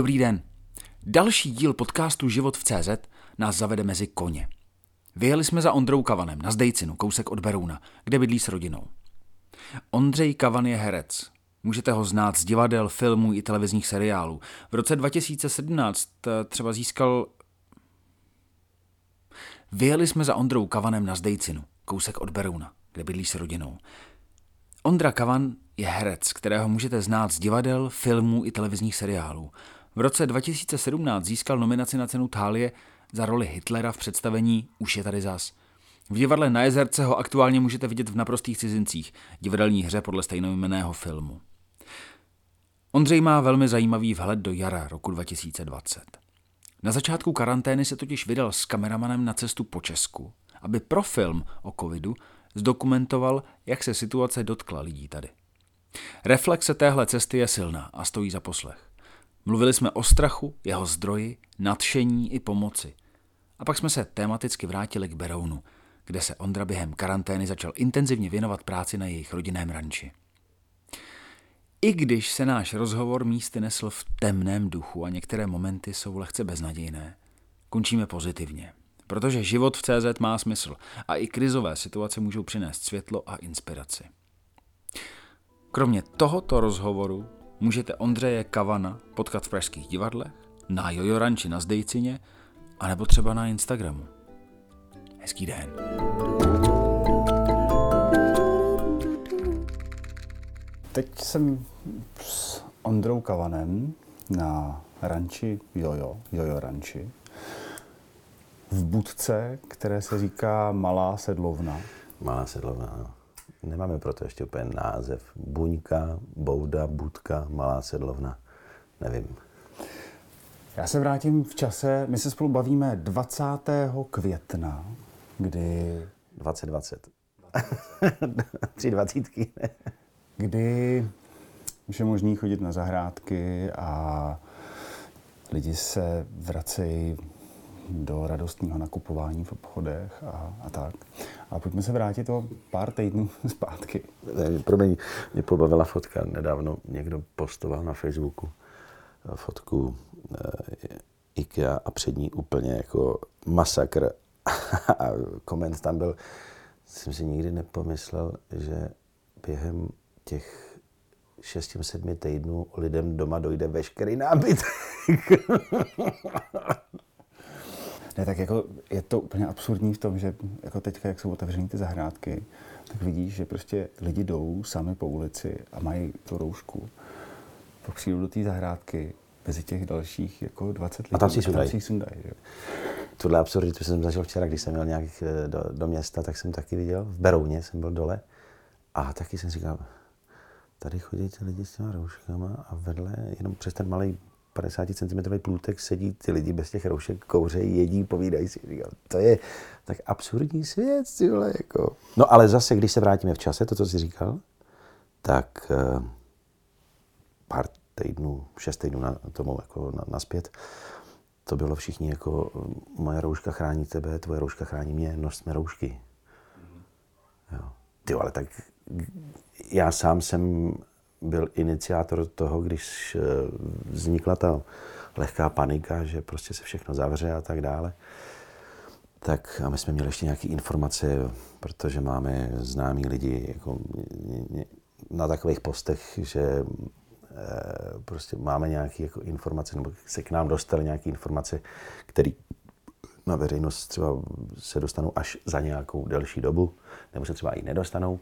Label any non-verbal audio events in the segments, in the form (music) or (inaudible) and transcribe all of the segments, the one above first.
Dobrý den. Další díl podcastu Život v CZ nás zavede mezi koně. Vyjeli jsme za Ondrou Kavanem na Zdejcinu, kousek od Berouna, kde bydlí s rodinou. Ondřej Kavan je herec. Můžete ho znát z divadel, filmů i televizních seriálů. V roce 2017 eh, třeba získal... Vyjeli jsme za Ondrou Kavanem na Zdejcinu, kousek od Berouna, kde bydlí s rodinou. Ondra Kavan je herec, kterého můžete znát z divadel, filmů i televizních seriálů. V roce 2017 získal nominaci na cenu Thálie za roli Hitlera v představení Už je tady zas. V divadle na Jezerce ho aktuálně můžete vidět v Naprostých cizincích, divadelní hře podle stejnojmenného filmu. Ondřej má velmi zajímavý vhled do jara roku 2020. Na začátku karantény se totiž vydal s kameramanem na cestu po Česku, aby pro film o covidu zdokumentoval, jak se situace dotkla lidí tady. Reflexe téhle cesty je silná a stojí za poslech. Mluvili jsme o strachu, jeho zdroji, nadšení i pomoci. A pak jsme se tematicky vrátili k Berounu, kde se Ondra během karantény začal intenzivně věnovat práci na jejich rodinném ranči. I když se náš rozhovor místy nesl v temném duchu a některé momenty jsou lehce beznadějné, končíme pozitivně, protože život v CZ má smysl a i krizové situace můžou přinést světlo a inspiraci. Kromě tohoto rozhovoru můžete Ondřeje Kavana potkat v pražských divadlech, na Jojo Ranči na Zdejcině, anebo třeba na Instagramu. Hezký den. Teď jsem s Ondrou Kavanem na ranči Jojo, Jojo Ranči, v budce, které se říká Malá sedlovna. Malá sedlovna, no. Nemáme proto ještě úplně název. Buňka, bouda, budka, malá sedlovna. Nevím. Já se vrátím v čase. My se spolu bavíme 20. května, kdy... 2020. (laughs) Tři dvacítky. kdy už je možný chodit na zahrádky a lidi se vracejí do radostného nakupování v obchodech a, a tak. A pojďme se vrátit o pár týdnů (laughs) zpátky. Promiň, mě pobavila fotka. Nedávno někdo postoval na Facebooku fotku eh, IKEA a před ní úplně jako masakr. (laughs) a koment tam byl, jsem si nikdy nepomyslel, že během těch 6-7 týdnů lidem doma dojde veškerý nábytek. (laughs) Ne, tak jako je to úplně absurdní v tom, že jako teďka, jak jsou otevřené ty zahrádky, tak vidíš, že prostě lidi jdou sami po ulici a mají tu roušku. Pak přijdou do té zahrádky mezi těch dalších jako 20 lidí. A tam si sundají. sundaj, že? Tuhle absurditu jsem zažil včera, když jsem měl nějak eh, do, do, města, tak jsem taky viděl. V Berouně jsem byl dole. A taky jsem říkal, tady chodí ty lidi s těma rouškama a vedle, jenom přes ten malý 50 cm plůtek sedí ty lidi bez těch roušek, kouřejí, jedí, povídají si. Říkal, to je tak absurdní svět, tyhle, jako. No ale zase, když se vrátíme v čase, to, co jsi říkal, tak uh, pár týdnů, šest týdnů na tomu jako na, naspět, to bylo všichni jako, moje rouška chrání tebe, tvoje rouška chrání mě, nosíme roušky. Jo. Ty ale tak já sám jsem byl iniciátor toho, když eh, vznikla ta lehká panika, že prostě se všechno zavře a tak dále. Tak a my jsme měli ještě nějaké informace, protože máme známí lidi jako na takových postech, že eh, prostě máme nějaké jako informace, nebo se k nám dostaly nějaké informace, které na veřejnost třeba se dostanou až za nějakou delší dobu, nebo se třeba i nedostanou.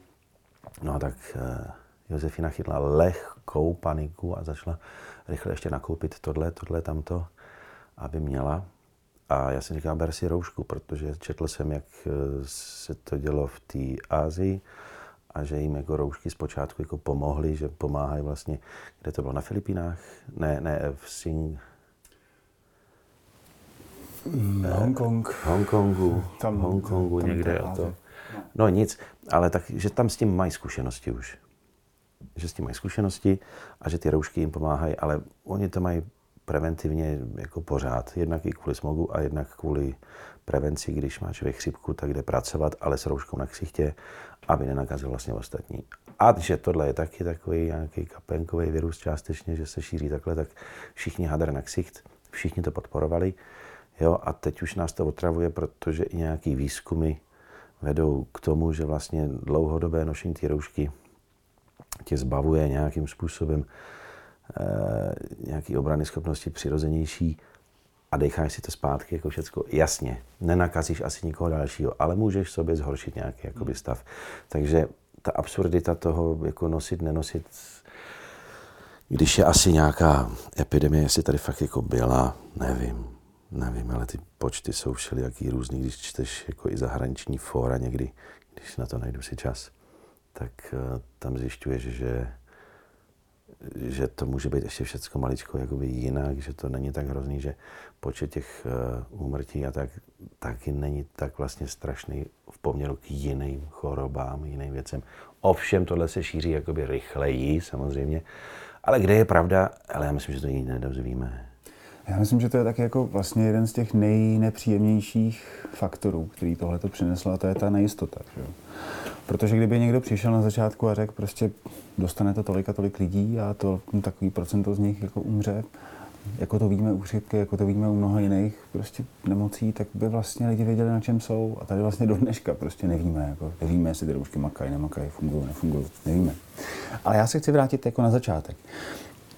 No a tak eh, Josefina chytla lehkou paniku a začala rychle ještě nakoupit tohle, tohle, tamto, aby měla. A já jsem říkal, ber si roušku, protože četl jsem, jak eh, se to dělo v té Ázii a že jim jako roušky zpočátku jako pomohly, že pomáhají vlastně, kde to bylo, na Filipínách? Ne, ne, v Sing... Mm, Hongkong. Hongkongu, tam, Hongkongu tam někde. A to. No nic, ale tak, že tam s tím mají zkušenosti už že s tím mají zkušenosti a že ty roušky jim pomáhají, ale oni to mají preventivně jako pořád. Jednak i kvůli smogu a jednak kvůli prevenci, když má člověk chřipku, tak jde pracovat, ale s rouškou na ksichtě, aby nenakazil vlastně ostatní. A že tohle je taky takový nějaký kapenkový virus částečně, že se šíří takhle, tak všichni hadr na ksicht, všichni to podporovali. Jo, a teď už nás to otravuje, protože i nějaký výzkumy vedou k tomu, že vlastně dlouhodobé nošení té roušky tě zbavuje nějakým způsobem e, nějaký obrany schopnosti přirozenější a decháš si to zpátky jako všecko. Jasně, nenakazíš asi nikoho dalšího, ale můžeš sobě zhoršit nějaký jakoby, stav. Takže ta absurdita toho jako nosit, nenosit, když je asi nějaká epidemie, jestli tady fakt jako byla, nevím, nevím, ale ty počty jsou všelijaký různý, když čteš jako i zahraniční fóra někdy, když na to najdu si čas, tak uh, tam zjišťuješ, že že to může být ještě všechno maličko jakoby jinak, že to není tak hrozný, že počet těch uh, úmrtí a tak taky není tak vlastně strašný v poměru k jiným chorobám, jiným věcem. Ovšem tohle se šíří jakoby rychleji samozřejmě, ale kde je pravda, ale já myslím, že to nikdy nedozvíme. Já myslím, že to je taky jako vlastně jeden z těch nejnepříjemnějších faktorů, který tohle to přineslo, a to je ta nejistota. Že? Protože kdyby někdo přišel na začátku a řekl, prostě dostane to tolik a tolik lidí a to takový procento z nich jako umře, jako to víme u chřipky, jako to víme u mnoha jiných prostě nemocí, tak by vlastně lidi věděli, na čem jsou. A tady vlastně do dneška prostě nevíme, jako nevíme, jestli ty roušky makají, nemakají, fungují, nefungují, nevíme. Ale já se chci vrátit jako na začátek.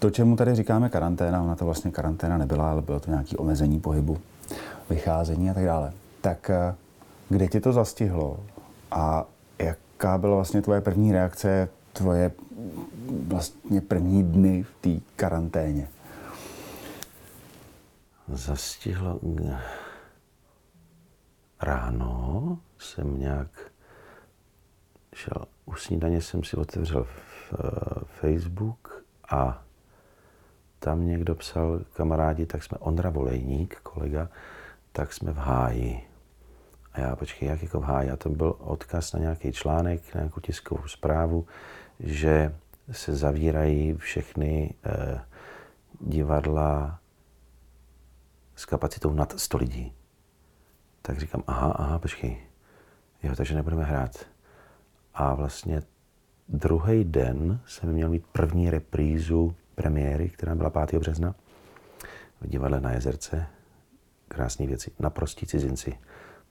To, čemu tady říkáme karanténa, ona to vlastně karanténa nebyla, ale bylo to nějaké omezení pohybu, vycházení a tak dále. Tak eh, kde ti to zastihlo a jaká byla vlastně tvoje první reakce, tvoje vlastně první dny v té karanténě? Zastihlo ráno jsem nějak šel u snídaně jsem si otevřel uh, Facebook a tam někdo psal, kamarádi, tak jsme Ondra Volejník, kolega, tak jsme v háji. A já, počkej, jak jako v háji? A to byl odkaz na nějaký článek, na nějakou tiskovou zprávu, že se zavírají všechny eh, divadla s kapacitou nad 100 lidí. Tak říkám, aha, aha, počkej, jo, takže nebudeme hrát. A vlastně druhý den jsem měl mít první reprízu premiéry, která byla 5. března v divadle na Jezerce. Krásné věci. Naprostí cizinci.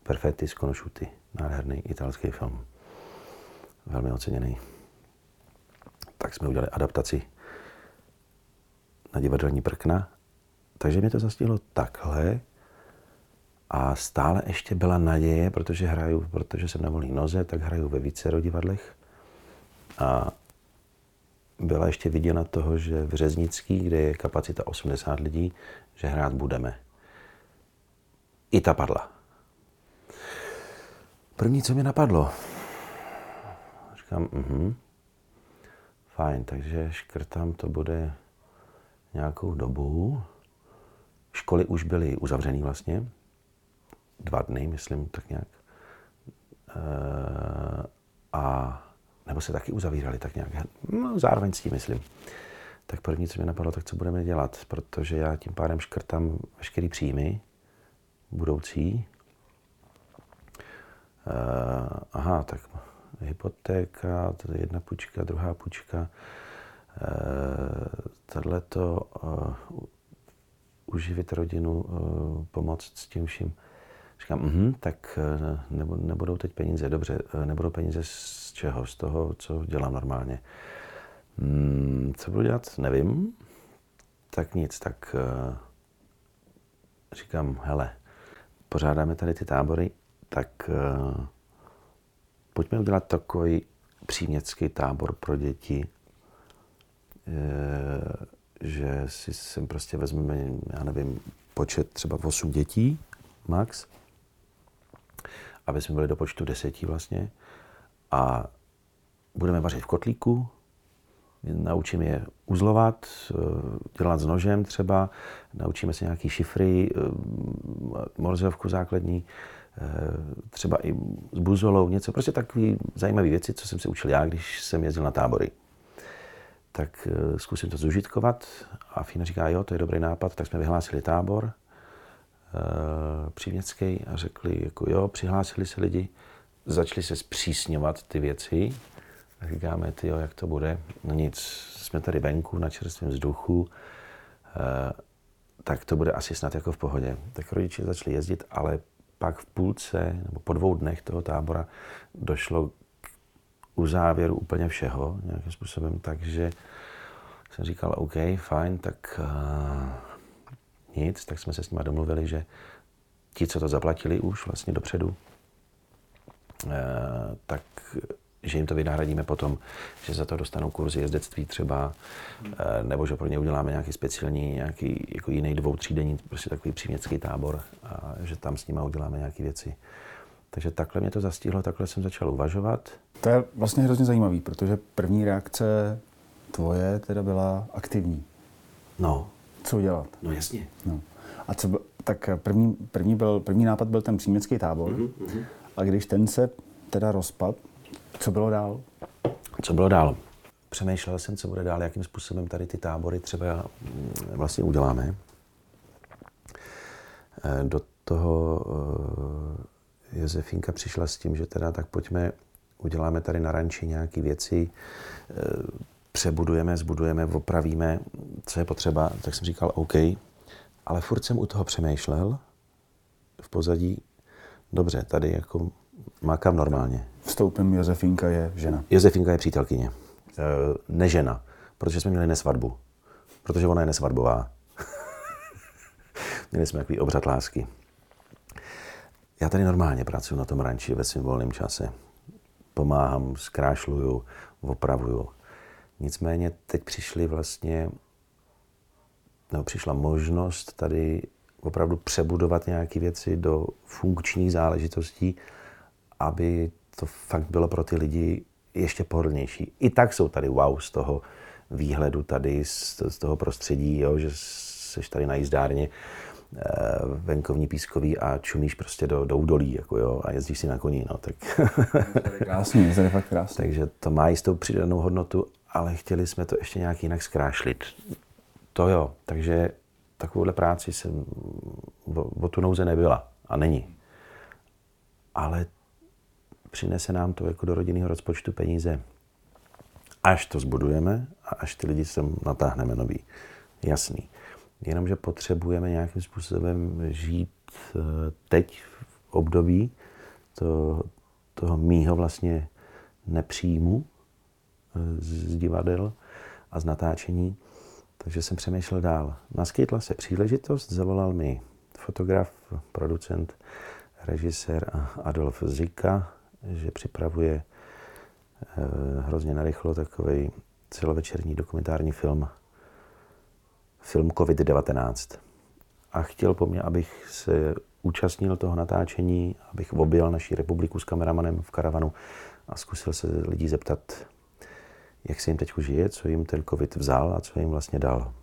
Perfetti sconosciuti. Nádherný italský film. Velmi oceněný. Tak jsme udělali adaptaci na divadelní prkna. Takže mě to zastihlo takhle. A stále ještě byla naděje, protože hraju, protože jsem na volné noze, tak hraju ve více divadlech. A byla ještě viděna toho, že v Řeznický, kde je kapacita 80 lidí, že hrát budeme. I ta padla. První, co mi napadlo, říkám, mhm, fajn, takže škrtám, to bude nějakou dobu. Školy už byly uzavřené vlastně, dva dny, myslím, tak nějak. E, a nebo se taky uzavírali tak nějak. No, zároveň s tím, myslím. Tak první, co mi napadlo, tak co budeme dělat, protože já tím pádem škrtám veškerý příjmy budoucí. Uh, aha, tak hypotéka, je jedna půjčka, druhá půjčka. Uh, to uh, uživit rodinu, uh, pomoct s tím vším. Říkám, uh-huh, tak nebudou teď peníze. Dobře, nebudou peníze z čeho? Z toho, co dělám normálně. Hmm, co budu dělat? Nevím. Tak nic, tak uh, říkám, hele, pořádáme tady ty tábory, tak pojďme udělat takový přímětský tábor pro děti, že si sem prostě vezmeme, já nevím, počet třeba 8 dětí max, aby jsme byli do počtu deseti vlastně. A budeme vařit v kotlíku, naučím je uzlovat, eh, dělat s nožem třeba, naučíme se nějaký šifry, eh, morzovku základní, eh, třeba i s buzolou, něco, prostě takové zajímavé věci, co jsem se učil já, když jsem jezdil na tábory. tak zkusím to zužitkovat. A Fína říká, jo, to je dobrý nápad, tak jsme vyhlásili tábor příměstský a řekli, jako jo, přihlásili se lidi, začali se zpřísňovat ty věci. A říkáme, ty jo, jak to bude? No nic, jsme tady venku na čerstvém vzduchu, e, tak to bude asi snad jako v pohodě. Tak rodiče začali jezdit, ale pak v půlce nebo po dvou dnech toho tábora došlo u závěru úplně všeho nějakým způsobem, takže jsem říkal, OK, fajn, tak uh, nic, tak jsme se s nimi domluvili, že ti, co to zaplatili už vlastně dopředu, uh, tak že jim to vynahradíme potom, že za to dostanou kurzy jezdectví třeba, hmm. nebo že pro ně uděláme nějaký speciální, nějaký jako jiný dvou, třídenní, prostě takový příměstský tábor a že tam s nimi uděláme nějaké věci. Takže takhle mě to zastihlo, takhle jsem začal uvažovat. To je vlastně hrozně zajímavý, protože první reakce tvoje teda byla aktivní. No. Co dělat? No jasně. No. A co, tak první, první, byl, první nápad byl ten příměstský tábor. Mm-hmm. A když ten se teda rozpad, co bylo dál? Co bylo dál? Přemýšlel jsem, co bude dál, jakým způsobem tady ty tábory třeba mm, vlastně uděláme. Eh, do toho eh, Josefinka přišla s tím, že teda tak pojďme, uděláme tady na ranči nějaké věci, eh, přebudujeme, zbudujeme, opravíme, co je potřeba, tak jsem říkal OK, ale furt jsem u toho přemýšlel v pozadí, dobře, tady jako makám normálně. Vstoupím, Josefinka je žena. Josefinka je přítelkyně. E, nežena, protože jsme měli nesvatbu. Protože ona je nesvatbová. (laughs) měli jsme takový obřad lásky. Já tady normálně pracuji na tom ranči ve svém volném čase. Pomáhám, zkrášluju, opravuju. Nicméně teď přišli vlastně, nebo přišla možnost tady opravdu přebudovat nějaké věci do funkčních záležitostí, aby to fakt bylo pro ty lidi ještě pohodlnější. I tak jsou tady wow z toho výhledu tady, z, z toho prostředí, jo, že jsi tady na jízdárně eh, venkovní pískový a čumíš prostě do, do údolí jako jo, a jezdíš si na koní. No, tak... krásný, je fakt krásný. (laughs) Takže to má jistou přidanou hodnotu, ale chtěli jsme to ještě nějak jinak zkrášlit. To jo, takže takovouhle práci jsem o, o tu nouze nebyla a není. Ale přinese nám to jako do rodinného rozpočtu peníze, až to zbudujeme a až ty lidi sem natáhneme nový. Jasný. Jenomže potřebujeme nějakým způsobem žít eh, teď v období to, toho mýho vlastně nepříjmu z divadel a z natáčení. Takže jsem přemýšlel dál. Naskytla se příležitost, zavolal mi fotograf, producent, režisér Adolf Zika, že připravuje eh, hrozně narychlo takový celovečerní dokumentární film, film COVID-19. A chtěl po mně, abych se účastnil toho natáčení, abych objel naší republiku s kameramanem v karavanu a zkusil se lidí zeptat, jak se jim teď žije, co jim ten covid vzal a co jim vlastně dal.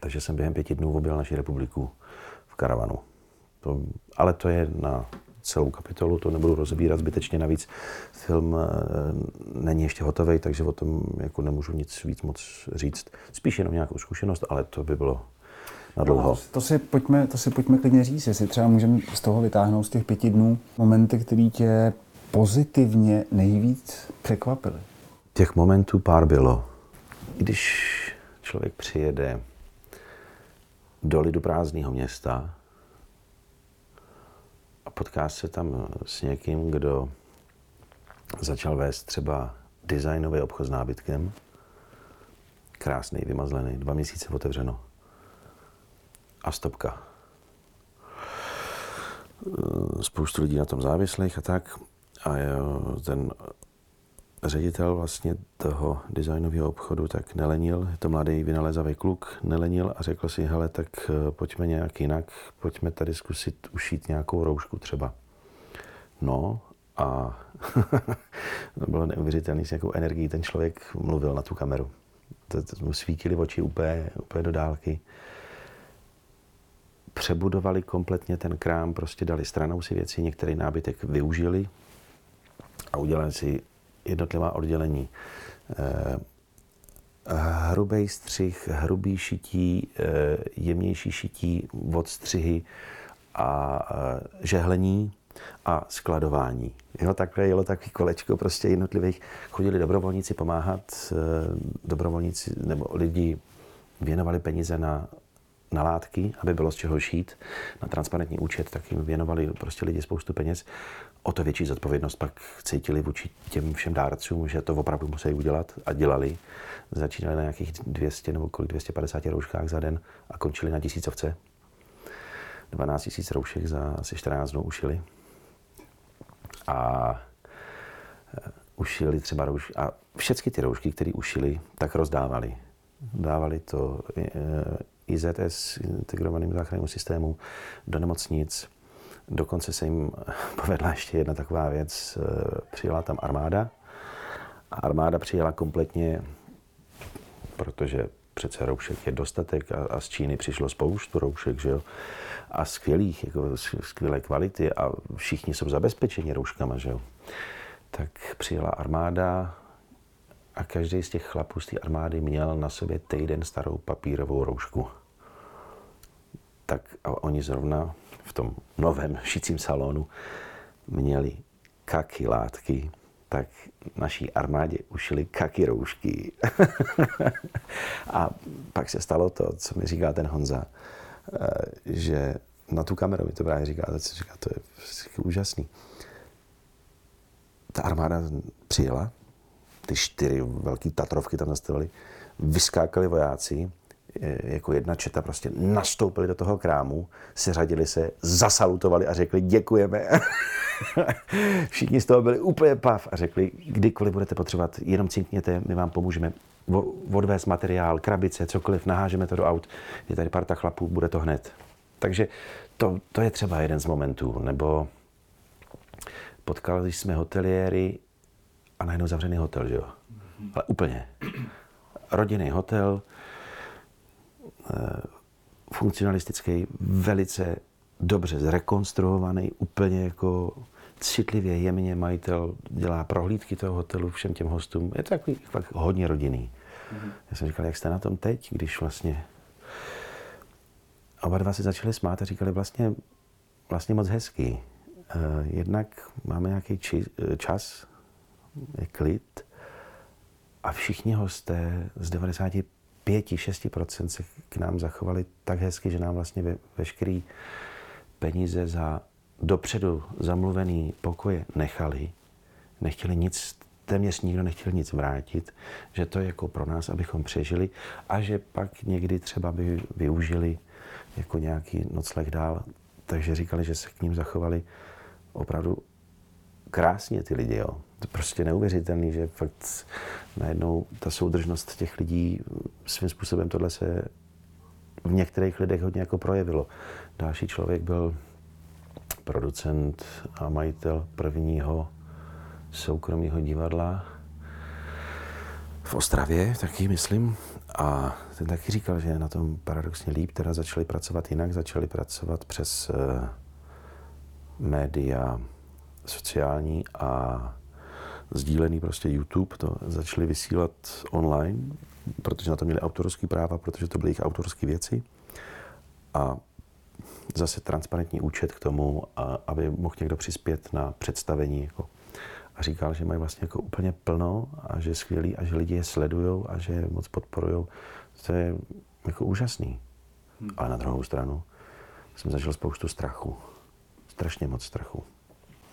Takže jsem během pěti dnů objel naši republiku v karavanu. To, ale to je na celou kapitolu, to nebudu rozebírat zbytečně, navíc film eh, není ještě hotový, takže o tom jako nemůžu nic víc moc říct. Spíš jenom nějakou zkušenost, ale to by bylo na dlouho. No, to, si pojďme, to si pojďme klidně říct, jestli třeba můžeme z toho vytáhnout z těch pěti dnů momenty, které tě pozitivně nejvíc překvapily. Těch momentů pár bylo. Když člověk přijede do lidu prázdného města, a potká se tam s někým, kdo začal vést třeba designový obchod s nábytkem. Krásný, vymazlený, dva měsíce otevřeno. A stopka. Spoustu lidí na tom závislých a tak. A ten ředitel vlastně toho designového obchodu tak nelenil, to mladý vynalezavý kluk, nelenil a řekl si, hele, tak eh, pojďme nějak jinak, pojďme tady zkusit ušít nějakou roušku třeba. No a (laughs) to bylo neuvěřitelné, s jakou energií ten člověk mluvil na tu kameru. To, to mu svítily oči úplně, úplně do dálky. Přebudovali kompletně ten krám, prostě dali stranou si věci, některý nábytek využili a udělali si jednotlivá oddělení. Eh, hrubý střih, hrubý šití, eh, jemnější šití, odstřihy a eh, žehlení a skladování. Jo, takhle jelo takový kolečko prostě jednotlivých. Chodili dobrovolníci pomáhat, dobrovolníci nebo lidi věnovali peníze na na látky, aby bylo z čeho šít, na transparentní účet, tak jim věnovali prostě lidi spoustu peněz. O to větší zodpovědnost pak cítili vůči těm všem dárcům, že to opravdu museli udělat a dělali. Začínali na nějakých 200 nebo kolik 250 rouškách za den a končili na tisícovce. 12 tisíc roušek za asi 14 dnů ušili. A e, ušili třeba roušky. A všechny ty roušky, které ušili, tak rozdávali. Dávali to e, IZS, integrovaným záchranným systému, do nemocnic. Dokonce se jim (laughs) povedla ještě jedna taková věc. Přijela tam armáda a armáda přijela kompletně, protože přece roušek je dostatek a, a z Číny přišlo spoustu roušek, že jo, a skvělých, jako skvělé kvality a všichni jsou zabezpečeni rouškama, že jo. Tak přijela armáda a každý z těch chlapů z té armády měl na sobě týden starou papírovou roušku tak oni zrovna v tom novém šicím salonu měli kaky látky, tak naší armádě ušili kaky roušky. (laughs) a pak se stalo to, co mi říká ten Honza, eh, že na tu kameru mi to právě říká, to, říká, to je úžasný. Ta armáda přijela, ty čtyři velké Tatrovky tam zastavili, vyskákali vojáci, jako jedna četa prostě nastoupili do toho krámu, seřadili se, zasalutovali a řekli děkujeme. (laughs) Všichni z toho byli úplně pav a řekli, kdykoliv budete potřebovat, jenom cinkněte, my vám pomůžeme odvést materiál, krabice, cokoliv, nahážeme to do aut. Je tady parta chlapů, bude to hned. Takže to, to je třeba jeden z momentů. Nebo potkali jsme hoteliéry a najednou zavřený hotel, že jo? Ale úplně. Rodinný hotel, funkcionalistický, velice dobře zrekonstruovaný, úplně jako citlivě, jemně majitel dělá prohlídky toho hotelu všem těm hostům. Je to takový fakt hodně rodinný. Mm-hmm. Já jsem říkal, jak jste na tom teď, když vlastně oba dva se začali smát a říkali vlastně, vlastně moc hezký. Uh, jednak máme nějaký či, eh, čas, je klid a všichni hosté z 95 5-6% se k nám zachovali tak hezky, že nám vlastně ve, veškerý peníze za dopředu zamluvený pokoje nechali. Nechtěli nic, téměř nikdo nechtěl nic vrátit, že to je jako pro nás, abychom přežili a že pak někdy třeba by využili jako nějaký nocleh dál. Takže říkali, že se k ním zachovali opravdu krásně ty lidi, jo. To prostě neuvěřitelný, že fakt najednou ta soudržnost těch lidí svým způsobem tohle se v některých lidech hodně jako projevilo. Další člověk byl producent a majitel prvního soukromého divadla v Ostravě, taky myslím. A ten taky říkal, že na tom paradoxně líp, teda začali pracovat jinak, začali pracovat přes uh, média sociální a sdílený prostě YouTube, to začali vysílat online, protože na to měli autorský práva, protože to byly jejich autorské věci. A zase transparentní účet k tomu, a, aby mohl někdo přispět na představení. Jako. A říkal, že mají vlastně jako úplně plno a že je skvělý a že lidi je sledují a že je moc podporují. To je jako úžasný. Hmm. Ale na druhou stranu jsem zažil spoustu strachu. Strašně moc strachu.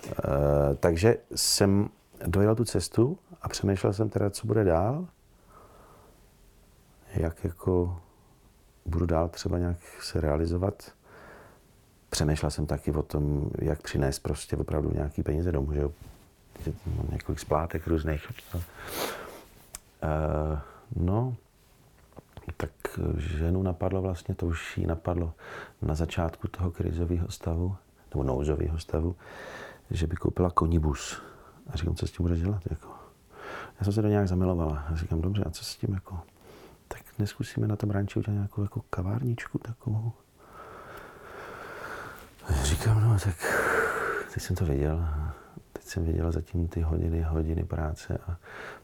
E, takže jsem dojel tu cestu a přemýšlel jsem teda, co bude dál. Jak jako budu dál třeba nějak se realizovat. Přemýšlel jsem taky o tom, jak přinést prostě opravdu nějaký peníze domů, že. Mám několik splátek různých. Uh, no, tak ženu napadlo vlastně, to už jí napadlo na začátku toho krizového stavu, nebo nouzového stavu, že by koupila konibus. A říkám, co s tím budeš dělat? Jako. Já jsem se do nějak zamilovala. A říkám, dobře, a co s tím? Jako? Tak neskusíme na tom ranči udělat nějakou jako kavárničku takovou. A já říkám, no tak teď jsem to věděl. teď jsem viděl zatím ty hodiny, hodiny práce a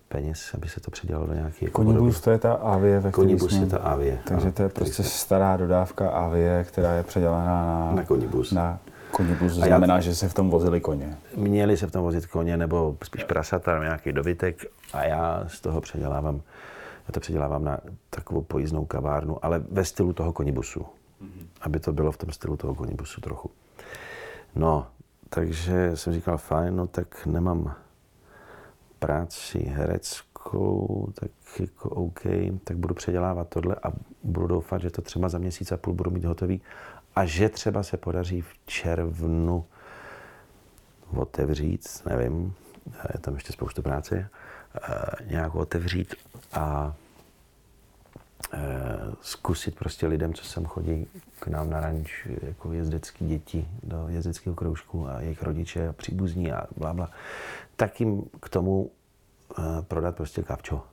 peněz, aby se to předělalo do nějaké... Jako Konibus to je ta avie, ve Konibus jsme... je ta avie. Takže to je prostě stará dodávka avie, která je předělaná na... Na Konibus. Na Konibus, to znamená, já... že se v tom vozili koně. Měli se v tom vozit koně, nebo spíš prasata, nebo nějaký dobytek a já z toho předělávám, já to předělávám na takovou pojízdnou kavárnu, ale ve stylu toho konibusu. Mm-hmm. Aby to bylo v tom stylu toho konibusu trochu. No, takže jsem říkal, fajn, no tak nemám práci hereckou, tak jako OK, tak budu předělávat tohle a budu doufat, že to třeba za měsíc a půl budu mít hotový a že třeba se podaří v červnu otevřít, nevím, je tam ještě spoustu práce, eh, nějak otevřít a eh, zkusit prostě lidem, co sem chodí k nám na ranč, jako jezdecký děti do jezdeckého kroužku a jejich rodiče a příbuzní a bla, bla tak jim k tomu uh, prodat prostě kavčo.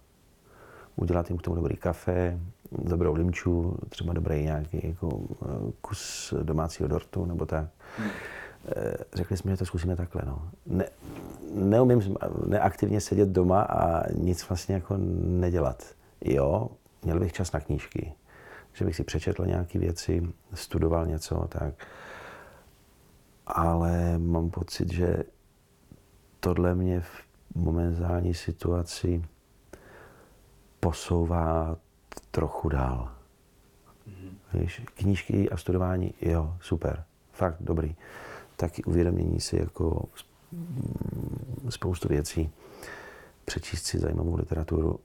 Udělat jim k tomu dobrý kafe, dobrou limču, třeba dobrý nějaký jako, uh, kus domácího dortu nebo tak. Hmm. Řekli jsme, že to zkusíme takhle. No. Ne, neumím neaktivně sedět doma a nic vlastně jako nedělat. Jo, měl bych čas na knížky, že bych si přečetl nějaké věci, studoval něco, tak. Ale mám pocit, že tohle mě v momentální situaci posouvá trochu dál. Mm-hmm. Víš, knížky a studování, jo, super, fakt dobrý. Taky uvědomění si jako spoustu věcí, přečíst si zajímavou literaturu,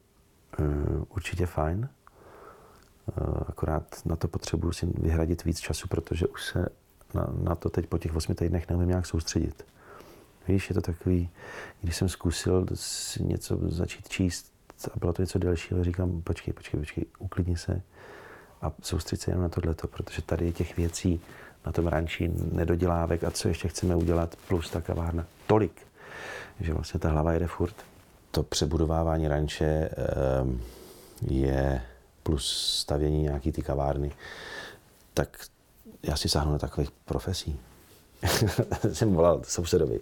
eh, určitě fajn. Eh, akorát na to potřebuji si vyhradit víc času, protože už se na, na to teď po těch osmi týdnech neumím nějak soustředit. Víš, je to takový, když jsem zkusil si něco začít číst a bylo to něco delšího, říkám, počkej, počkej, počkej, uklidni se a soustředit se jenom na tohleto, protože tady je těch věcí na tom ranči nedodělávek a co ještě chceme udělat, plus ta kavárna, tolik, že vlastně ta hlava jede furt. To přebudovávání ranče ehm, je plus stavění nějaký ty kavárny, tak já si sáhnu na takových profesí. (laughs) jsem volal sousedovi.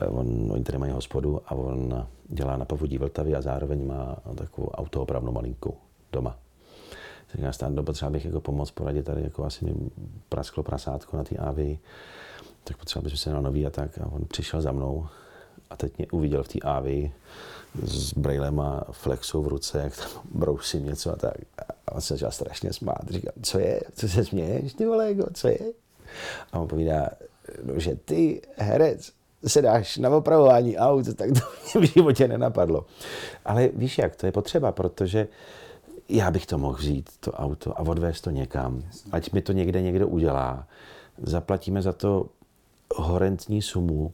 Eh, on, oni tady mají hospodu a on dělá na povodí Vltavy a zároveň má takovou autoopravnou malinkou doma. Říká, stát do potřeba bych jako pomoc poradit tady, jako asi mi prasklo prasátko na té AVI, tak potřeba bych se na nový a tak. A on přišel za mnou a teď mě uviděl v té AVI s brailem a flexou v ruce, jak tam (laughs) brousím něco a tak. A on se začal strašně smát. Říká, co je? Co se směješ, ty vole, jako, co je? A on povídá, no, že ty, herec, se dáš na opravování aut, tak to (laughs) mě v životě nenapadlo. Ale víš jak, to je potřeba, protože já bych to mohl vzít, to auto, a odvést to někam. Ať mi to někde někdo udělá. Zaplatíme za to horentní sumu,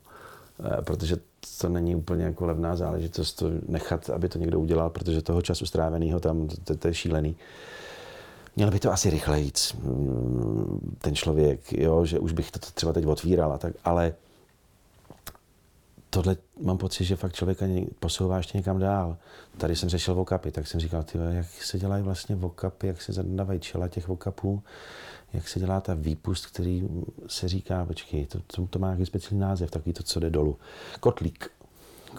eh, protože to není úplně jako levná záležitost to nechat, aby to někdo udělal, protože toho času stráveného tam, to, to je šílený. Měl by to asi rychleji mm, ten člověk, jo, že už bych to třeba teď otvíral tak, ale tohle mám pocit, že fakt člověka posouvá ještě někam dál. Tady jsem řešil vokapy, tak jsem říkal, tyhle, jak se dělají vlastně vokapy, jak se zadávají čela těch vokapů, jak se dělá ta výpust, který se říká, počkej, to, to, to má nějaký speciální název, takový to, co jde dolů. Kotlík.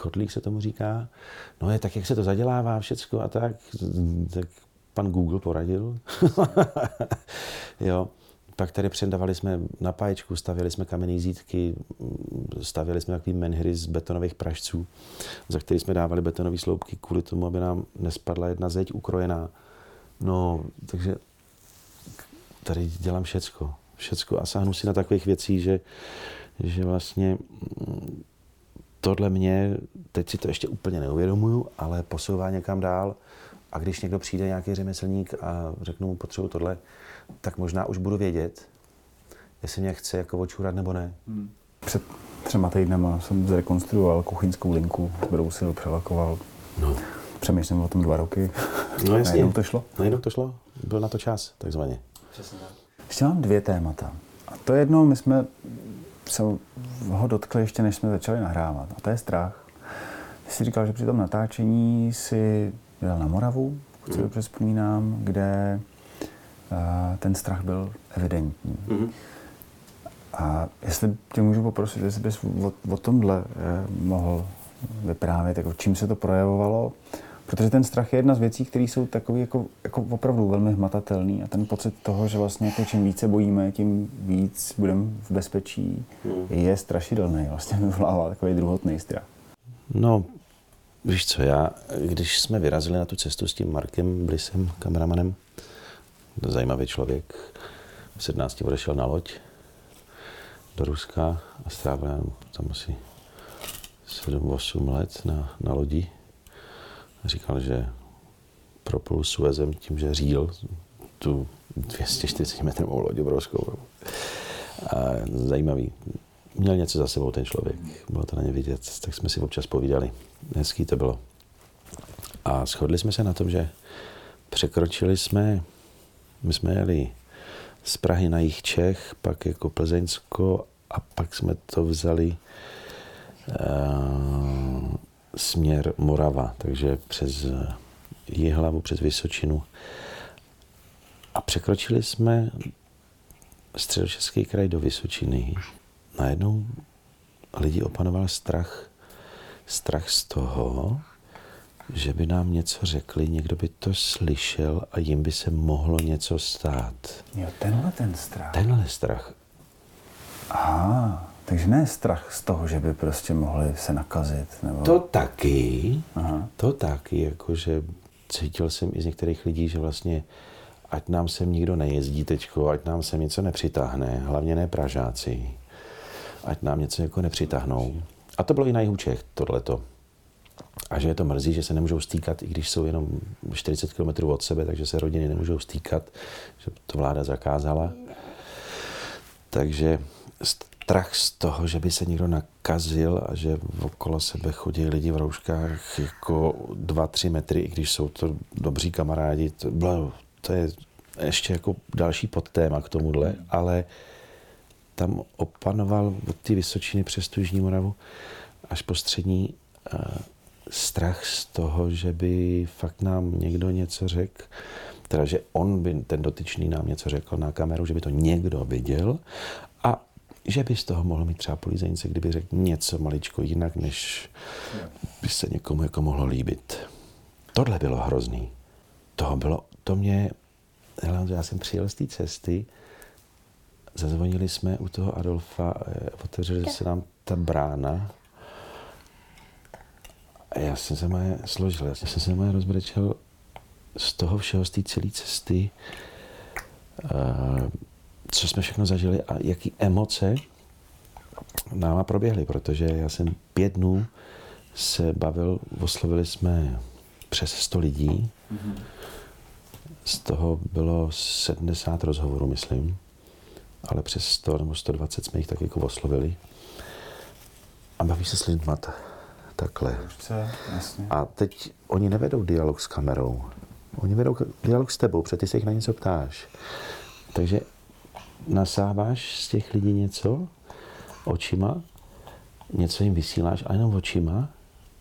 Kotlík se tomu říká. No je tak, jak se to zadělává všecko a tak, tak pan Google poradil. (laughs) jo. Pak tady předávali jsme na páječku, stavěli jsme kamenné zítky, stavěli jsme takový menhry z betonových pražců, za který jsme dávali betonové sloupky kvůli tomu, aby nám nespadla jedna zeď ukrojená. No, takže tady dělám všecko. Všecko a sáhnu si na takových věcí, že, že vlastně tohle mě, teď si to ještě úplně neuvědomuju, ale posouvá někam dál. A když někdo přijde, nějaký řemeslník a řeknu mu potřebu tohle, tak možná už budu vědět, jestli mě chce jako očurat nebo ne. Hmm. Před třema týdnama jsem zrekonstruoval kuchyňskou linku, ho přelakoval. No. Přemýšlím o tom dva roky. No jasně. Najednou to šlo. Najednou to šlo. Byl na to čas, takzvaně. Přesně tak. Ještě mám dvě témata. A to jedno, my jsme se ho dotkli ještě, než jsme začali nahrávat. A to je strach. Ty jsi říkal, že při tom natáčení si jel na Moravu, pokud si mm. dobře vzpomínám, kde uh, ten strach byl evidentní. Mm. A jestli tě můžu poprosit, jestli bys o, o tomhle eh, mohl vyprávět, jako čím se to projevovalo, protože ten strach je jedna z věcí, které jsou takový jako, jako opravdu velmi hmatatelný a ten pocit toho, že vlastně jako čím více bojíme, tím víc budeme v bezpečí, hmm. je strašidelný. Vlastně vyvolává takový druhotný strach. No, víš co, já, když jsme vyrazili na tu cestu s tím Markem Blisem, kameramanem, zajímavý člověk, v 17 odešel na loď do Ruska a strávil tam asi 7-8 let na, na lodi. Říkal, že proplul Suezem tím, že říl tu 240 metrovou loď obrovskou. A zajímavý. Měl něco za sebou ten člověk. Bylo to na ně vidět. Tak jsme si občas povídali. Hezký to bylo. A shodli jsme se na tom, že překročili jsme, my jsme jeli z Prahy na jich Čech, pak jako Plzeňsko a pak jsme to vzali uh, směr Morava, takže přes Jihlavu, přes Vysočinu. A překročili jsme středočeský kraj do Vysočiny. Najednou lidi opanoval strach. Strach z toho, že by nám něco řekli, někdo by to slyšel a jim by se mohlo něco stát. Jo, tenhle ten strach. Tenhle strach. Aha, takže ne strach z toho, že by prostě mohli se nakazit. Nebo... To taky, Aha. to taky, jakože cítil jsem i z některých lidí, že vlastně ať nám sem nikdo nejezdí teďko, ať nám sem něco nepřitáhne, hlavně ne Pražáci, ať nám něco jako nepřitáhnou. A to bylo i na jihu Čech, tohleto. A že je to mrzí, že se nemůžou stýkat, i když jsou jenom 40 km od sebe, takže se rodiny nemůžou stýkat, že to vláda zakázala. Takže strach z toho, že by se někdo nakazil a že okolo sebe chodí lidi v rouškách jako 2-3 metry, i když jsou to dobří kamarádi, to, bylo, to je ještě jako další podtéma k tomuhle, ale tam opanoval od ty Vysočiny přes tu Jižní Moravu až po střední strach z toho, že by fakt nám někdo něco řekl, teda, že on by, ten dotyčný nám něco řekl na kameru, že by to někdo viděl a že by z toho mohl mít třeba polízejnice, kdyby řekl něco maličko jinak, než by se někomu jako mohlo líbit. Tohle bylo hrozný. To bylo, to mě, já jsem přijel z té cesty, zazvonili jsme u toho Adolfa, eh, otevřeli se nám ta brána. A já jsem se moje složil, já jsem se moje rozbrečel z toho všeho, z té celé cesty, co jsme všechno zažili a jaký emoce náma proběhly, protože já jsem pět dnů se bavil, oslovili jsme přes 100 lidí, z toho bylo 70 rozhovorů, myslím, ale přes 100 nebo 120 jsme jich tak jako oslovili. A baví se s lidmi takhle. A teď oni nevedou dialog s kamerou. Oni vedou dialog s tebou, protože ty se jich na něco ptáš. Takže nasáváš z těch lidí něco očima, něco jim vysíláš, a jenom očima,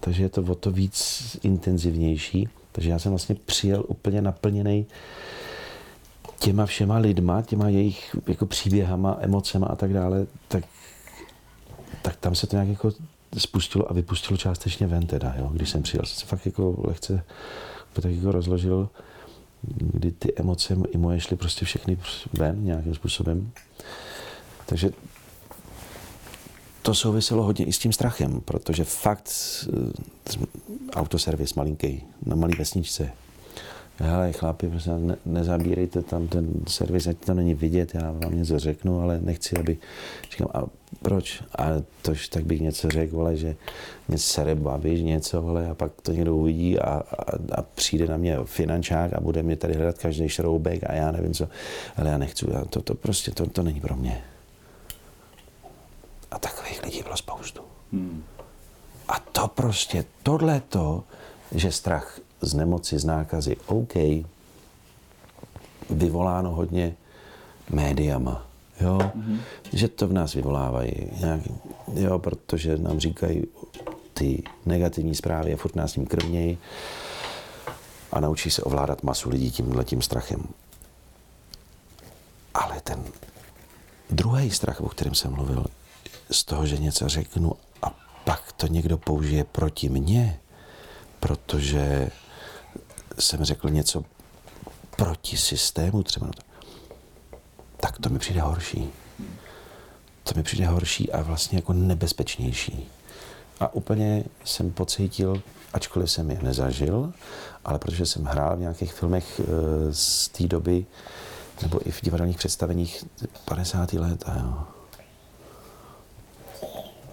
takže je to o to víc intenzivnější. Takže já jsem vlastně přijel úplně naplněný těma všema lidma, těma jejich jako příběhama, emocema a tak dále, tak, tak tam se to nějak jako spustilo a vypustilo částečně ven teda, jo. Když jsem přijel, se fakt jako lehce tak jako rozložil, kdy ty emoce i moje šly prostě všechny ven nějakým způsobem. Takže to souviselo hodně i s tím strachem, protože fakt eh, autoservis malinký, na malé vesničce, hele chlapi, prostě ne, nezabírejte tam ten servis, ať to není vidět, já vám něco řeknu, ale nechci, aby, říkám, a proč? A tož tak bych něco řekl, ale že mě sere bavíš něco, ale a pak to někdo uvidí a, a, a, přijde na mě finančák a bude mě tady hledat každý šroubek a já nevím co, ale já nechci, já to, to prostě, to, to není pro mě. A takových lidí bylo spoustu. Hmm. A to prostě, tohle to, že strach z nemoci, z nákazy, OK, vyvoláno hodně médiama, jo, mm-hmm. že to v nás vyvolávají, nějak, jo, protože nám říkají ty negativní zprávy a furt nás tím krvnějí a naučí se ovládat masu lidí tímhle tím strachem. Ale ten druhý strach, o kterém jsem mluvil, z toho, že něco řeknu a pak to někdo použije proti mně, protože jsem řekl něco proti systému třeba, tak to mi přijde horší. To mi přijde horší a vlastně jako nebezpečnější. A úplně jsem pocítil, ačkoliv jsem je nezažil, ale protože jsem hrál v nějakých filmech eh, z té doby, nebo i v divadelních představeních 50. let a jo.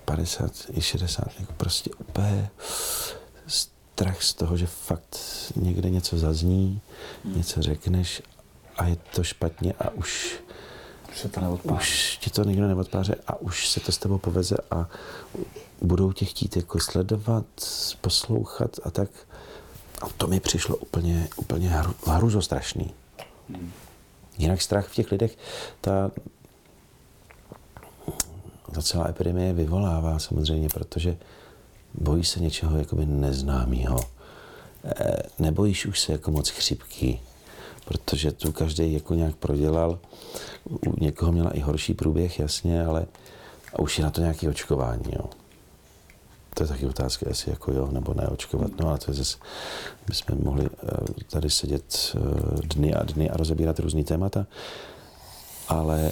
50 i 60, jako prostě úplně strach z toho, že fakt někde něco zazní, hmm. něco řekneš a je to špatně a už se to Už ti to nikdo neodpáře a už se to s tebou poveze a budou tě chtít jako sledovat, poslouchat a tak. A to mi přišlo úplně, úplně hru, hruzostrašný. Hmm. Jinak strach v těch lidech, ta, ta celá epidemie vyvolává samozřejmě, protože bojí se něčeho jakoby neznámého. E, nebojíš už se jako moc chřipky, protože tu každý jako nějak prodělal. U někoho měla i horší průběh, jasně, ale a už je na to nějaké očkování. Jo. To je taky otázka, jestli jako jo nebo ne očkovat. No ale to je zase, bychom mohli eh, tady sedět eh, dny a dny a rozebírat různý témata, ale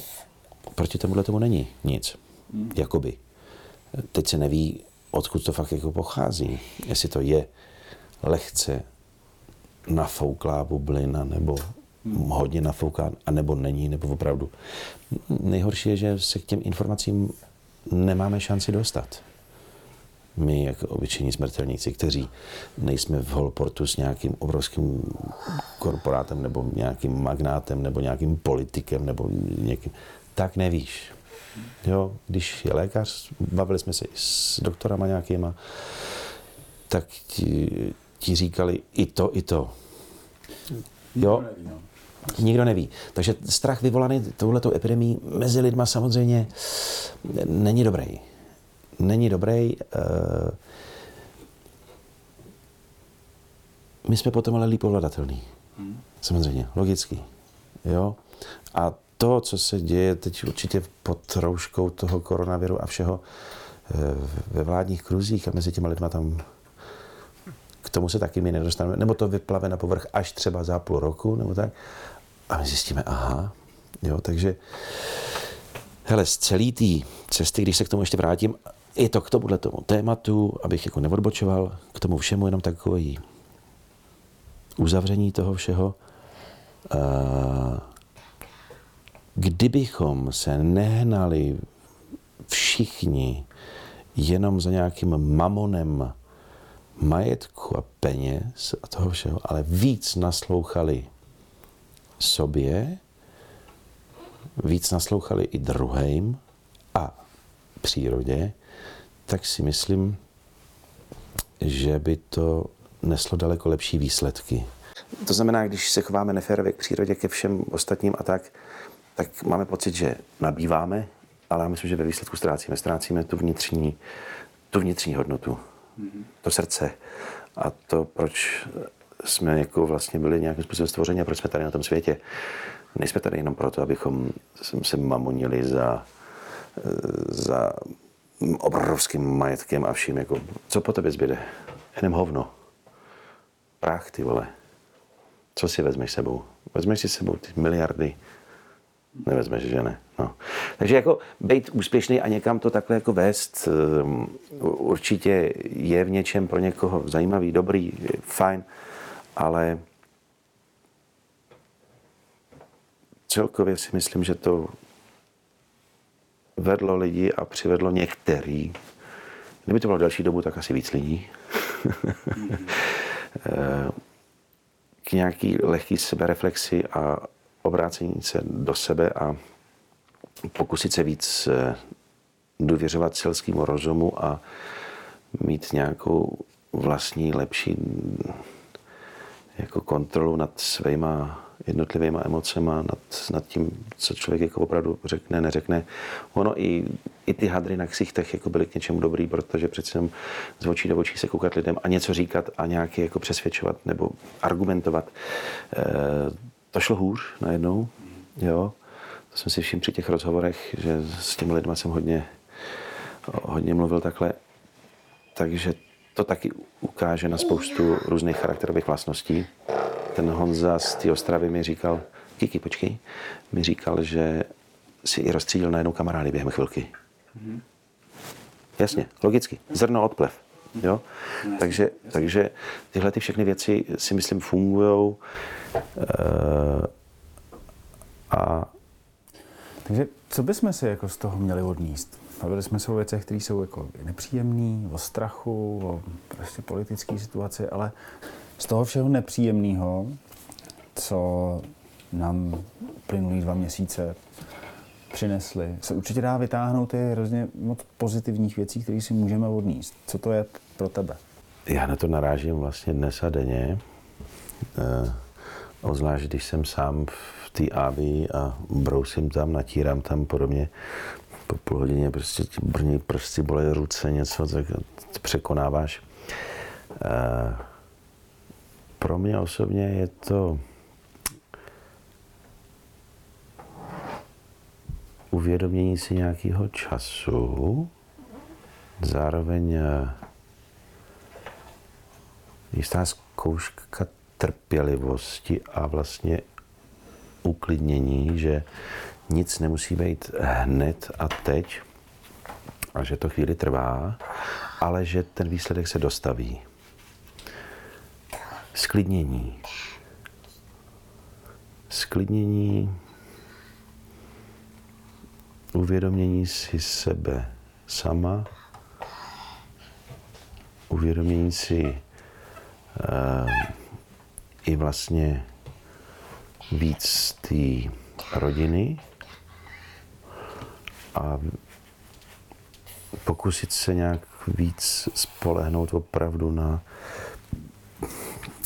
proti tomuhle tomu není nic. Jakoby. Teď se neví, odkud to fakt jako pochází. Jestli to je lehce nafouklá bublina, nebo hodně nafouká, a nebo není, nebo opravdu. Nejhorší je, že se k těm informacím nemáme šanci dostat my jako obyčejní smrtelníci, kteří nejsme v Holportu s nějakým obrovským korporátem nebo nějakým magnátem nebo nějakým politikem nebo někým, tak nevíš. Jo, když je lékař, bavili jsme se i s doktorama nějakýma, tak ti, ti říkali i to, i to. Jo, Nikdo neví. Takže strach vyvolaný touhletou epidemí mezi lidma samozřejmě není dobrý není dobrý. Eh, my jsme potom ale líp ovladatelný. Hmm. Samozřejmě, logicky. Jo? A to, co se děje teď určitě pod rouškou toho koronaviru a všeho eh, ve vládních kruzích a mezi těma lidma tam k tomu se taky my nedostaneme, nebo to vyplave na povrch až třeba za půl roku, nebo tak. A my zjistíme, aha, jo, takže hele, z celé té cesty, když se k tomu ještě vrátím, je to k tomuhle tomu tématu, abych jako neodbočoval, k tomu všemu jenom takový uzavření toho všeho. Kdybychom se nehnali všichni jenom za nějakým mamonem majetku a peněz a toho všeho, ale víc naslouchali sobě, víc naslouchali i druhým a přírodě, tak si myslím, že by to neslo daleko lepší výsledky. To znamená, když se chováme neférově k přírodě, ke všem ostatním a tak, tak máme pocit, že nabýváme, ale já myslím, že ve výsledku ztrácíme. Ztrácíme tu vnitřní, tu vnitřní hodnotu, mm-hmm. to srdce. A to, proč jsme jako vlastně byli nějakým způsobem stvořeni a proč jsme tady na tom světě. Nejsme tady jenom proto, abychom se mamonili za, za obrovským majetkem a vším, jako, co po tebe zbyde? Jenom hovno. Prach, ty vole. Co si vezmeš sebou? Vezmeš si sebou ty miliardy? Nevezmeš, že ne? No. Takže jako být úspěšný a někam to takhle jako vést, um, určitě je v něčem pro někoho zajímavý, dobrý, fajn, ale celkově si myslím, že to vedlo lidi a přivedlo některý, kdyby to bylo delší dobu, tak asi víc lidí, (laughs) k nějaký lehký sebereflexi a obrácení se do sebe a pokusit se víc eh, důvěřovat selskému rozumu a mít nějakou vlastní lepší jako kontrolu nad svýma jednotlivýma emocema, nad, nad tím, co člověk jako opravdu řekne, neřekne. Ono i, i ty hadry na ksichtech jako byly k něčemu dobrý, protože přece jenom z očí do očí se koukat lidem a něco říkat a nějaký jako přesvědčovat nebo argumentovat. E, to šlo hůř najednou, jo. to jsem si všiml při těch rozhovorech, že s těmi lidmi jsem hodně, hodně mluvil takhle. Takže to taky ukáže na spoustu různých charakterových vlastností. Ten Honza z té Ostravy mi říkal, Kiki, počkej, mi říkal, že si i rozstřídil najednou kamarády během chvilky. Mm-hmm. Jasně, logicky. Zrno odplev. Jo? Takže, takže tyhle ty všechny věci si myslím fungují. Uh, a... Takže co bychom si jako z toho měli odníst? Bavili jsme se o věcech, které jsou jako nepříjemné, o strachu, o prostě politické situaci, ale z toho všeho nepříjemného, co nám plynulý dva měsíce přinesli, se určitě dá vytáhnout ty hrozně moc pozitivních věcí, které si můžeme odníst. Co to je pro tebe? Já na to narážím vlastně dnes a denně. Eh, ozvlášť, když jsem sám v té AVI a brousím tam, natírám tam podobně. Po půl hodině prostě ti brní prsty, bolí ruce, něco, tak překonáváš. Eh, pro mě osobně je to uvědomění si nějakého času, zároveň eh, jistá zkouška trpělivosti a vlastně uklidnění, že nic nemusí být hned a teď a že to chvíli trvá, ale že ten výsledek se dostaví. Sklidnění. Sklidnění uvědomění si sebe sama, uvědomění si i vlastně víc té rodiny a pokusit se nějak víc spolehnout opravdu na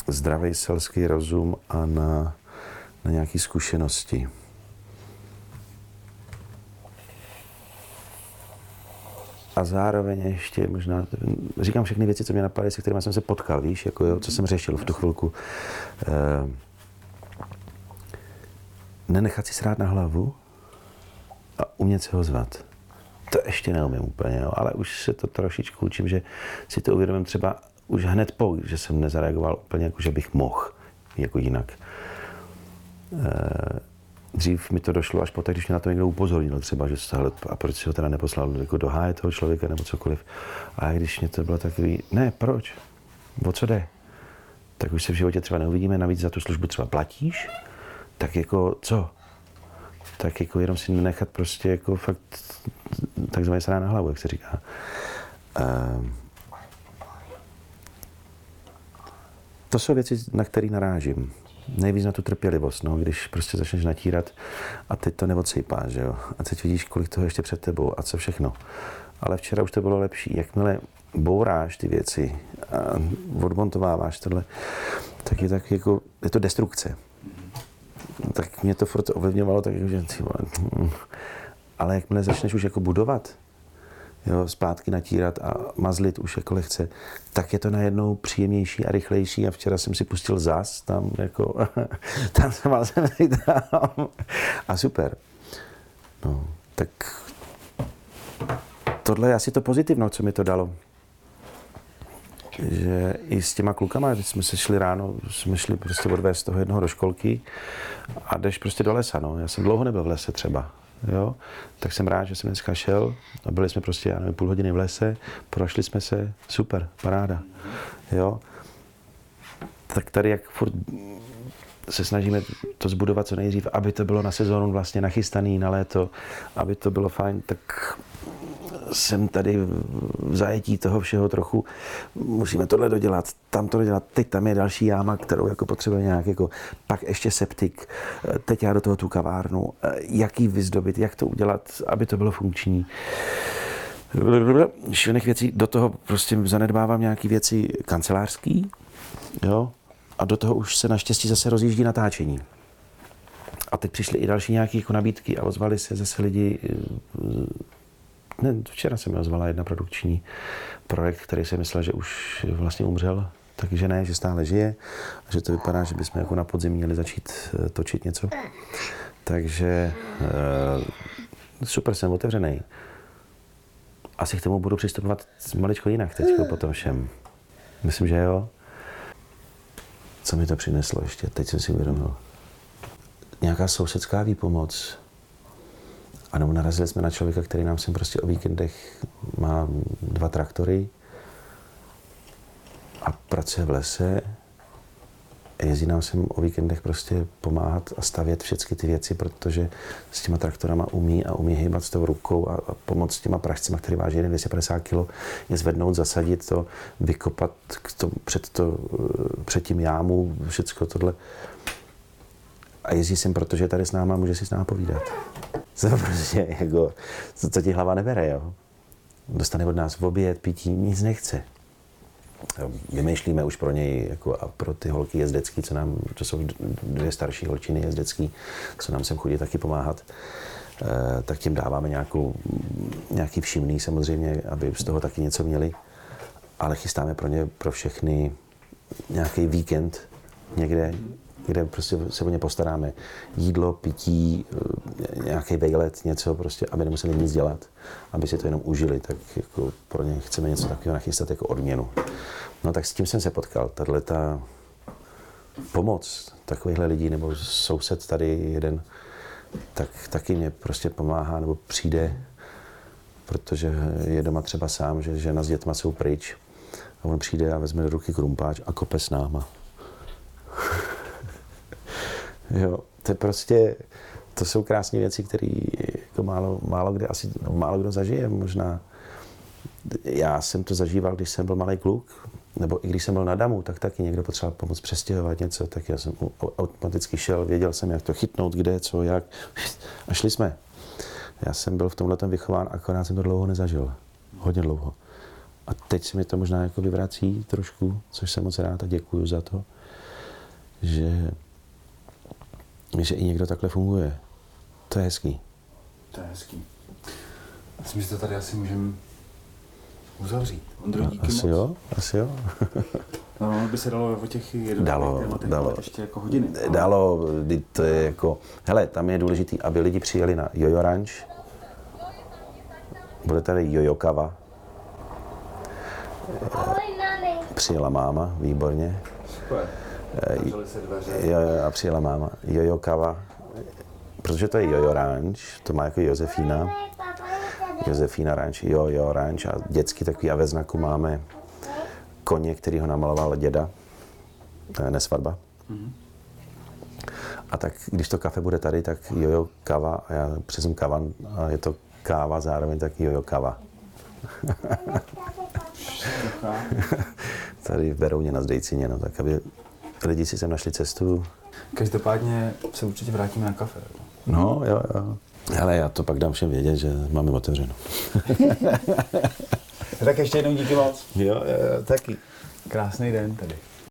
zdravý selský rozum a na, na nějaké zkušenosti. A zároveň ještě možná, říkám všechny věci, co mě napadaly, se kterými jsem se potkal, víš, jako jo, co jsem řešil v tu chvilku. E, nenechat si srát na hlavu a umět se ho zvat. To ještě neumím úplně, jo, ale už se to trošičku učím, že si to uvědomím třeba už hned po, že jsem nezareagoval úplně jako, že bych mohl jako jinak. E, dřív mi to došlo až poté, když mě na to někdo upozornil třeba, že hele, a proč si ho teda neposlal jako do háje toho člověka nebo cokoliv. A když mě to bylo takový, ne, proč? O co jde? Tak už se v životě třeba neuvidíme, navíc za tu službu třeba platíš, tak jako co? Tak jako jenom si nechat prostě jako fakt takzvaně srá na hlavu, jak se říká. Um, to jsou věci, na které narážím nejvíc na tu trpělivost, no, když prostě začneš natírat a teď to neodsejpá, že jo. A teď vidíš, kolik toho ještě před tebou a co všechno. Ale včera už to bylo lepší. Jakmile bouráš ty věci a odmontováváš tohle, tak je tak jako, je to destrukce. Tak mě to furt ovlivňovalo, tak že hm. ale jakmile začneš už jako budovat, jo, zpátky natírat a mazlit už jako lehce, tak je to najednou příjemnější a rychlejší a včera jsem si pustil zas, tam jako, (laughs) tam jsem tam a super. No, tak tohle je asi to pozitivno, co mi to dalo. Že i s těma klukama, když jsme se šli ráno, jsme šli prostě odvést toho jednoho do školky a jdeš prostě do lesa, no. Já jsem dlouho nebyl v lese třeba jo, tak jsem rád, že jsem dneska šel a byli jsme prostě, já nevím, půl hodiny v lese, prošli jsme se, super, paráda, jo. Tak tady jak furt se snažíme to zbudovat co nejdřív, aby to bylo na sezónu vlastně nachystaný na léto, aby to bylo fajn, tak jsem tady v zajetí toho všeho trochu, musíme tohle dodělat, tam to dodělat, teď tam je další jáma, kterou jako potřebuje nějak jako, pak ještě septik, teď já do toho tu kavárnu, jaký vyzdobit, jak to udělat, aby to bylo funkční. Šilných věcí, do toho prostě zanedbávám nějaké věci kancelářský, jo, a do toho už se naštěstí zase rozjíždí natáčení. A teď přišly i další nějaké jako nabídky a ozvali se zase lidi ne, včera se mi ozvala jedna produkční projekt, který si myslel, že už vlastně umřel, takže ne, že stále žije a že to vypadá, že bychom jako na podzim měli začít eh, točit něco. Takže e, super, jsem otevřený. Asi k tomu budu přistupovat maličko jinak teď po tom všem. Myslím, že jo. Co mi to přineslo ještě? Teď jsem si uvědomil. Nějaká sousedská výpomoc. A nebo narazili jsme na člověka, který nám sem prostě o víkendech má dva traktory a pracuje v lese jezdí nám sem o víkendech prostě pomáhat a stavět všechny ty věci, protože s těma traktorama umí a umí hýbat s tou rukou a, pomoct s těma pražcima, který váží 250 kg, je zvednout, zasadit to, vykopat k to, před, to, před tím jámu, všecko tohle. A jezdí sem, protože tady s náma může si s náma povídat. (laughs) To prostě jako, co, co ti hlava nebere, jo. Dostane od nás v oběd, pití, nic nechce vymýšlíme už pro něj jako a pro ty holky jezdecký, co nám, to jsou dvě starší holčiny jezdecký, co nám sem chodí taky pomáhat, eh, tak tím dáváme nějakou, nějaký všimný samozřejmě, aby z toho taky něco měli. Ale chystáme pro ně, pro všechny nějaký víkend někde, kde prostě se o ně postaráme. Jídlo, pití, eh, nějaký vejlet, něco prostě, aby nemuseli nic dělat, aby si to jenom užili, tak jako pro ně chceme něco takového nachystat jako odměnu. No tak s tím jsem se potkal. Tahle ta pomoc takovýchhle lidí, nebo soused tady jeden, tak taky mě prostě pomáhá, nebo přijde, protože je doma třeba sám, že žena s dětma jsou pryč a on přijde a vezme do ruky krumpáč a kope s náma. Jo, to je prostě, to jsou krásné věci, které jako málo, málo kde asi, no, málo kdo zažije možná. Já jsem to zažíval, když jsem byl malý kluk, nebo i když jsem byl na damu, tak taky někdo potřeboval pomoct přestěhovat něco, tak já jsem automaticky šel, věděl jsem, jak to chytnout, kde, co, jak. A šli jsme. Já jsem byl v tomhle vychován, akorát jsem to dlouho nezažil. Hodně dlouho. A teď se mi to možná jako vyvrací trošku, což jsem moc rád a děkuju za to, že, že i někdo takhle funguje. To je hezký. To je hezký. Myslím, že to tady asi můžeme uzavřít. Ondro, díky asi moc. jo, asi jo. no, by se dalo o těch dalo, dalo, ještě jako hodiny. Dalo, to je jako, hele, tam je důležité, aby lidi přijeli na Jojo Ranch, bude tady Jojo Kava, přijela máma, výborně. Super. Jo, jo, a přijela máma. Jojo Kava, protože to je Jojo Ranch, to má jako Josefína, Josefína Ranch, jo, jo, ranch a dětský takový a ve znaku máme koně, který ho namaloval děda, to je nesvatba. Mm-hmm. A tak když to kafe bude tady, tak jojo kava a já přesum kavan a je to káva zároveň tak jojo kava. (laughs) tady v Berouně na Zdejcině, no, tak aby lidi si sem našli cestu. Každopádně se určitě vrátíme na kafe. No, jo, jo. Ale já to pak dám všem vědět, že máme otevřeno. (laughs) tak ještě jednou díky moc. Jo, jo, jo, taky. Krásný den tady.